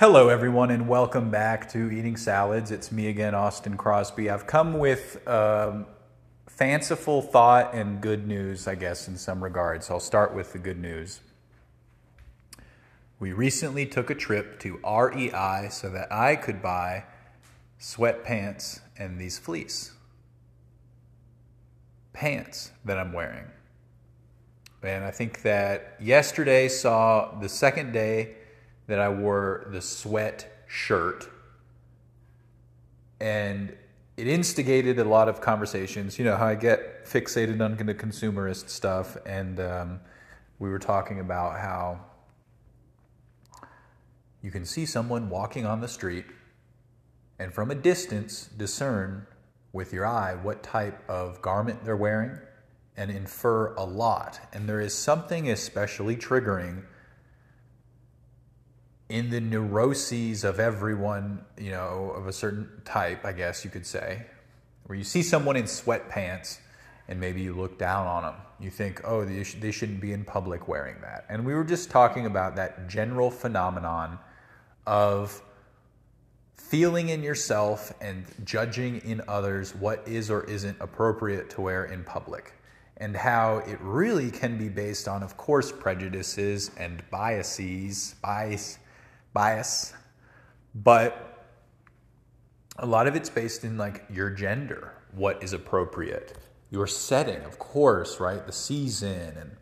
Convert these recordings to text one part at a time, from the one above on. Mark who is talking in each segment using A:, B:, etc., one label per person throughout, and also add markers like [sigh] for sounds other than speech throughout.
A: Hello, everyone, and welcome back to Eating Salads. It's me again, Austin Crosby. I've come with um, fanciful thought and good news, I guess, in some regards. I'll start with the good news. We recently took a trip to REI so that I could buy sweatpants and these fleece pants that I'm wearing. And I think that yesterday saw the second day that I wore the sweat shirt. And it instigated a lot of conversations. You know how I get fixated on the consumerist stuff. And um, we were talking about how you can see someone walking on the street and from a distance discern with your eye what type of garment they're wearing and infer a lot. And there is something especially triggering in the neuroses of everyone, you know, of a certain type, I guess you could say, where you see someone in sweatpants and maybe you look down on them. You think, oh, they, sh- they shouldn't be in public wearing that. And we were just talking about that general phenomenon of feeling in yourself and judging in others what is or isn't appropriate to wear in public. And how it really can be based on, of course, prejudices and biases, bias, bias, but a lot of it's based in like your gender, what is appropriate, your setting, of course, right? The season and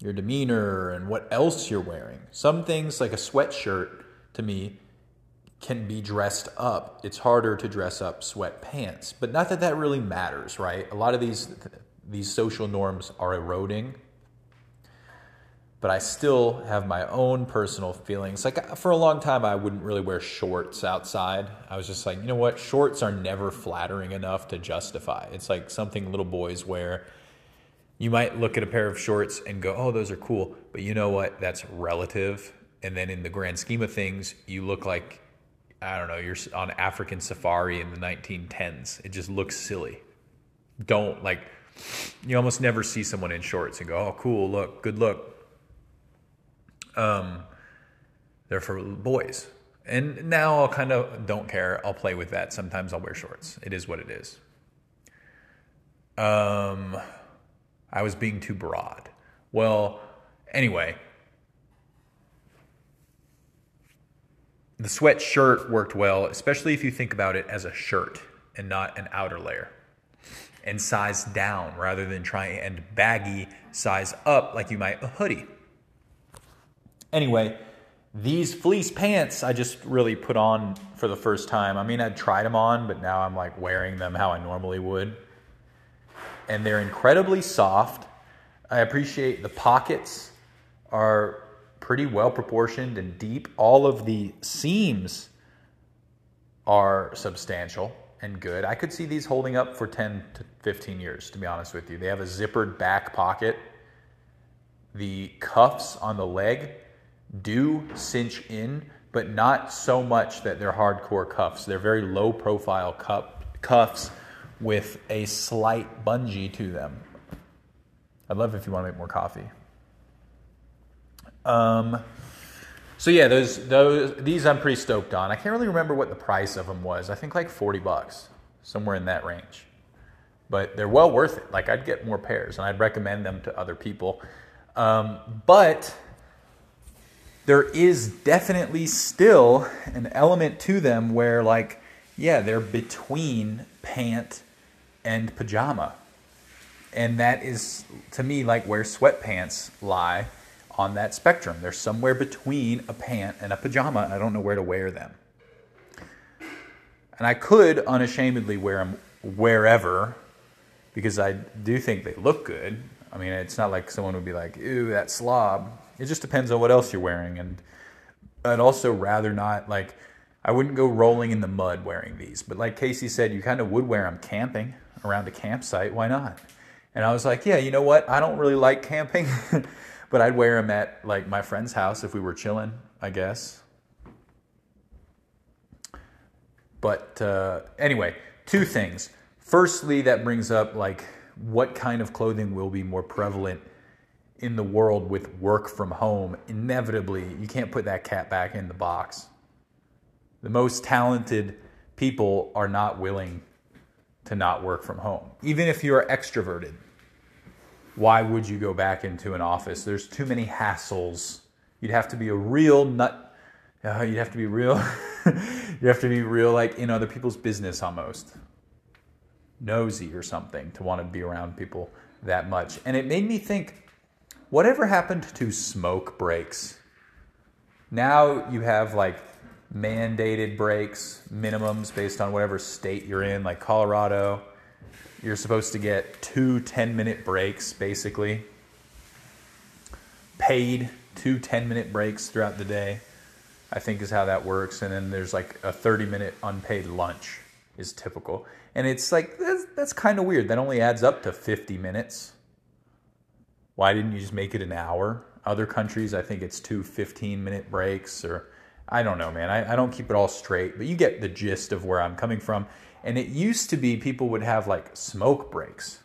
A: your demeanor and what else you're wearing. Some things like a sweatshirt to me can be dressed up. It's harder to dress up sweatpants, but not that that really matters, right? A lot of these these social norms are eroding but I still have my own personal feelings. Like uh, for a long time, I wouldn't really wear shorts outside. I was just like, you know what? Shorts are never flattering enough to justify. It's like something little boys wear. You might look at a pair of shorts and go, oh, those are cool. But you know what? That's relative. And then in the grand scheme of things, you look like, I don't know, you're on African safari in the 1910s. It just looks silly. Don't like, you almost never see someone in shorts and go, oh, cool, look, good look um, they're for boys. And now I'll kind of don't care. I'll play with that. Sometimes I'll wear shorts. It is what it is. Um, I was being too broad. Well, anyway, the sweatshirt worked well, especially if you think about it as a shirt and not an outer layer. And size down rather than trying and baggy size up like you might a hoodie. Anyway, these fleece pants I just really put on for the first time. I mean, I'd tried them on, but now I'm like wearing them how I normally would. And they're incredibly soft. I appreciate the pockets are pretty well proportioned and deep. All of the seams are substantial and good. I could see these holding up for 10 to 15 years, to be honest with you. They have a zippered back pocket. The cuffs on the leg do cinch in, but not so much that they're hardcore cuffs. They're very low profile cup, cuffs with a slight bungee to them. I'd love if you want to make more coffee. Um, so yeah, those those these I'm pretty stoked on. I can't really remember what the price of them was. I think like 40 bucks, somewhere in that range. But they're well worth it. Like I'd get more pairs and I'd recommend them to other people. Um, but there is definitely still an element to them where, like, yeah, they're between pant and pajama. And that is, to me, like where sweatpants lie on that spectrum. They're somewhere between a pant and a pajama, and I don't know where to wear them. And I could unashamedly wear them wherever because I do think they look good. I mean, it's not like someone would be like, "Ooh, that slob." It just depends on what else you're wearing. And I'd also rather not, like, I wouldn't go rolling in the mud wearing these. But like Casey said, you kind of would wear them camping around a campsite. Why not? And I was like, yeah, you know what? I don't really like camping, [laughs] but I'd wear them at like my friend's house if we were chilling, I guess. But uh, anyway, two things. Firstly, that brings up like what kind of clothing will be more prevalent in the world with work from home, inevitably, you can't put that cat back in the box. The most talented people are not willing to not work from home. Even if you're extroverted, why would you go back into an office? There's too many hassles. You'd have to be a real nut. Uh, you'd have to be real. [laughs] you have to be real, like in other people's business almost. Nosy or something to want to be around people that much. And it made me think whatever happened to smoke breaks? Now you have like mandated breaks, minimums based on whatever state you're in, like Colorado. You're supposed to get two 10 minute breaks basically, paid two 10 minute breaks throughout the day. I think is how that works. And then there's like a 30 minute unpaid lunch is typical. And it's like, that's, that's kind of weird. That only adds up to 50 minutes. Why didn't you just make it an hour? Other countries, I think it's two 15 minute breaks, or I don't know, man. I, I don't keep it all straight, but you get the gist of where I'm coming from. And it used to be people would have like smoke breaks,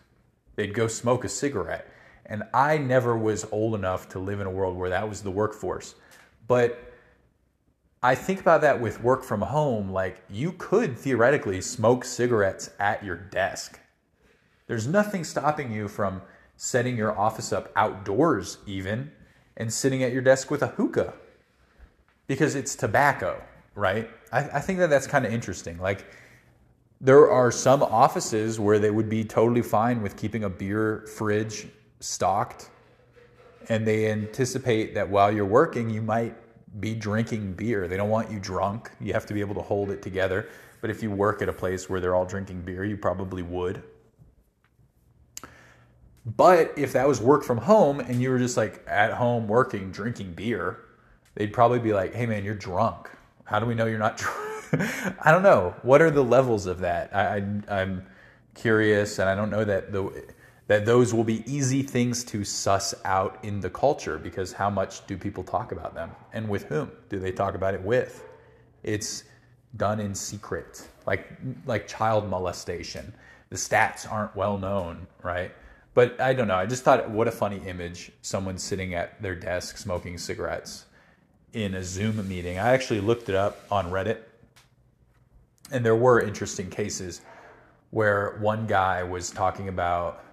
A: they'd go smoke a cigarette. And I never was old enough to live in a world where that was the workforce. But I think about that with work from home. Like, you could theoretically smoke cigarettes at your desk. There's nothing stopping you from setting your office up outdoors, even, and sitting at your desk with a hookah because it's tobacco, right? I, I think that that's kind of interesting. Like, there are some offices where they would be totally fine with keeping a beer fridge stocked, and they anticipate that while you're working, you might be drinking beer. They don't want you drunk. You have to be able to hold it together. But if you work at a place where they're all drinking beer, you probably would. But if that was work from home and you were just like at home working, drinking beer, they'd probably be like, hey man, you're drunk. How do we know you're not drunk? [laughs] I don't know. What are the levels of that? I, I, am curious, and I don't know that the that those will be easy things to suss out in the culture because how much do people talk about them and with whom do they talk about it with? It's done in secret, like like child molestation. The stats aren't well known, right? But I don't know. I just thought, what a funny image. Someone sitting at their desk smoking cigarettes in a Zoom meeting. I actually looked it up on Reddit, and there were interesting cases where one guy was talking about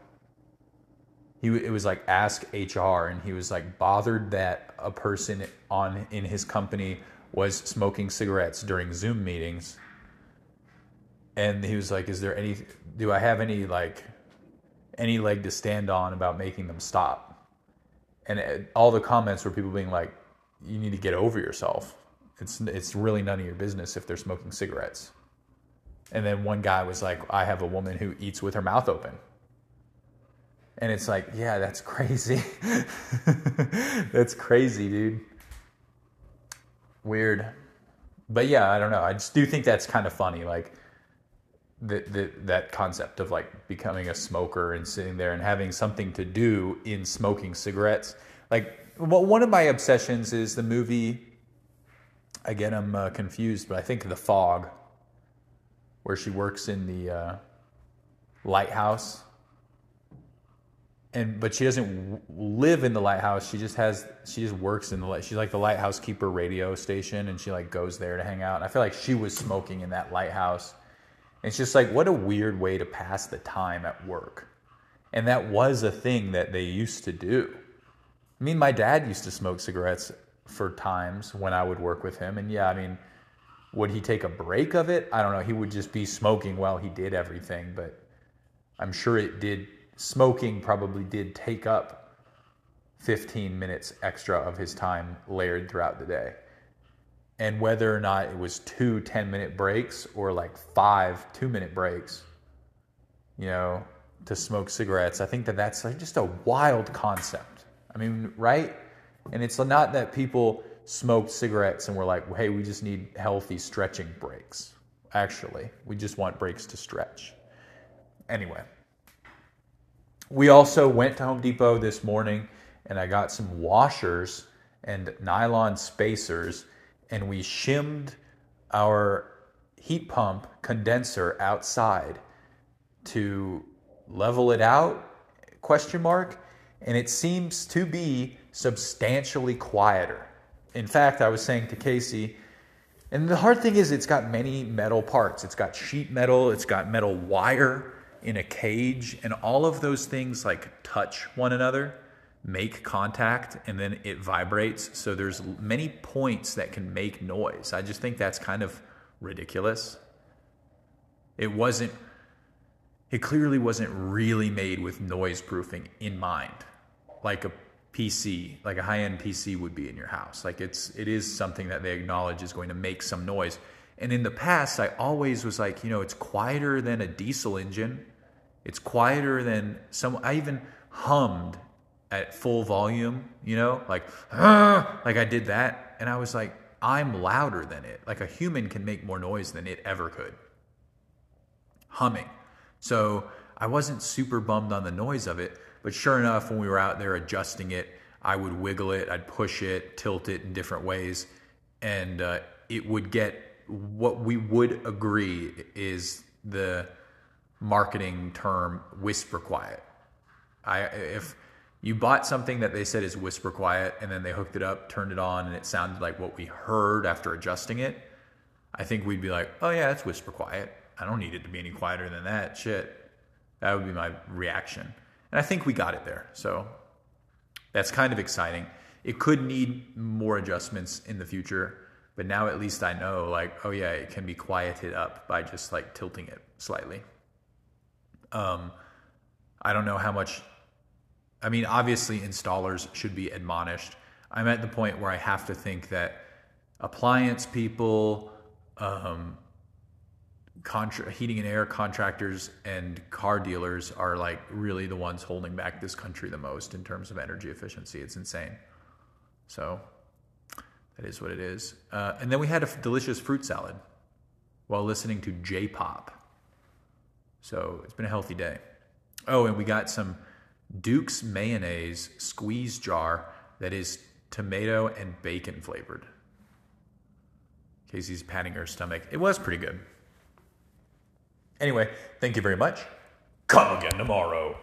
A: he it was like ask HR and he was like bothered that a person on in his company was smoking cigarettes during Zoom meetings and he was like is there any do I have any like any leg to stand on about making them stop. And it, all the comments were people being like, "You need to get over yourself. It's it's really none of your business if they're smoking cigarettes." And then one guy was like, "I have a woman who eats with her mouth open." And it's like, yeah, that's crazy. [laughs] that's crazy, dude. Weird. But yeah, I don't know. I just do think that's kind of funny. Like, the, the, that concept of like becoming a smoker and sitting there and having something to do in smoking cigarettes. Like, well, one of my obsessions is the movie. Again, I'm uh, confused, but I think The Fog, where she works in the uh, lighthouse. And but she doesn't live in the lighthouse. She just has she just works in the light. She's like the lighthouse keeper radio station, and she like goes there to hang out. And I feel like she was smoking in that lighthouse And it's just like, what a weird way to pass the time at work. And that was a thing that they used to do. I mean, my dad used to smoke cigarettes for times when I would work with him. And yeah, I mean, would he take a break of it? I don't know. He would just be smoking while he did everything. But I'm sure it did, smoking probably did take up 15 minutes extra of his time layered throughout the day and whether or not it was two 10 minute breaks or like five two minute breaks, you know, to smoke cigarettes, I think that that's like just a wild concept. I mean, right? And it's not that people smoked cigarettes and were like, hey, we just need healthy stretching breaks. Actually, we just want breaks to stretch. Anyway, we also went to Home Depot this morning and I got some washers and nylon spacers and we shimmed our heat pump condenser outside to level it out question mark and it seems to be substantially quieter. In fact, I was saying to Casey, and the hard thing is, it's got many metal parts. It's got sheet metal, it's got metal wire in a cage, and all of those things like touch one another, make contact, and then it vibrates. So there's many points that can make noise. I just think that's kind of ridiculous. It wasn't, it clearly wasn't really made with noise proofing in mind, like a PC, like a high end PC would be in your house. Like it's it is something that they acknowledge is going to make some noise. And in the past, I always was like, you know, it's quieter than a diesel engine. It's quieter than some. I even hummed at full volume, you know, like like I did that, and I was like, I'm louder than it. Like a human can make more noise than it ever could. Humming. So I wasn't super bummed on the noise of it, but sure enough, when we were out there adjusting it, I would wiggle it, I'd push it, tilt it in different ways, and uh, it would get what we would agree is the marketing term whisper quiet. I if you bought something that they said is whisper quiet and then they hooked it up, turned it on, and it sounded like what we heard after adjusting it, I think we'd be like, oh yeah, it's whisper quiet. I don't need it to be any quieter than that. Shit. That would be my reaction. And I think we got it there. So that's kind of exciting. It could need more adjustments in the future, but now at least I know, like, oh yeah, it can be quieted up by just like tilting it slightly. Um, I don't know how much. I mean, obviously, installers should be admonished. I'm at the point where I have to think that appliance people, um, contra- heating and air contractors and car dealers are like really the ones holding back this country the most in terms of energy efficiency. It's insane. So that is what it is. Uh, and then we had a f- delicious fruit salad while listening to J pop. So it's been a healthy day. Oh, and we got some Duke's mayonnaise squeeze jar that is tomato and bacon flavored. Casey's patting her stomach. It was pretty good. Anyway, thank you very much. Come again tomorrow.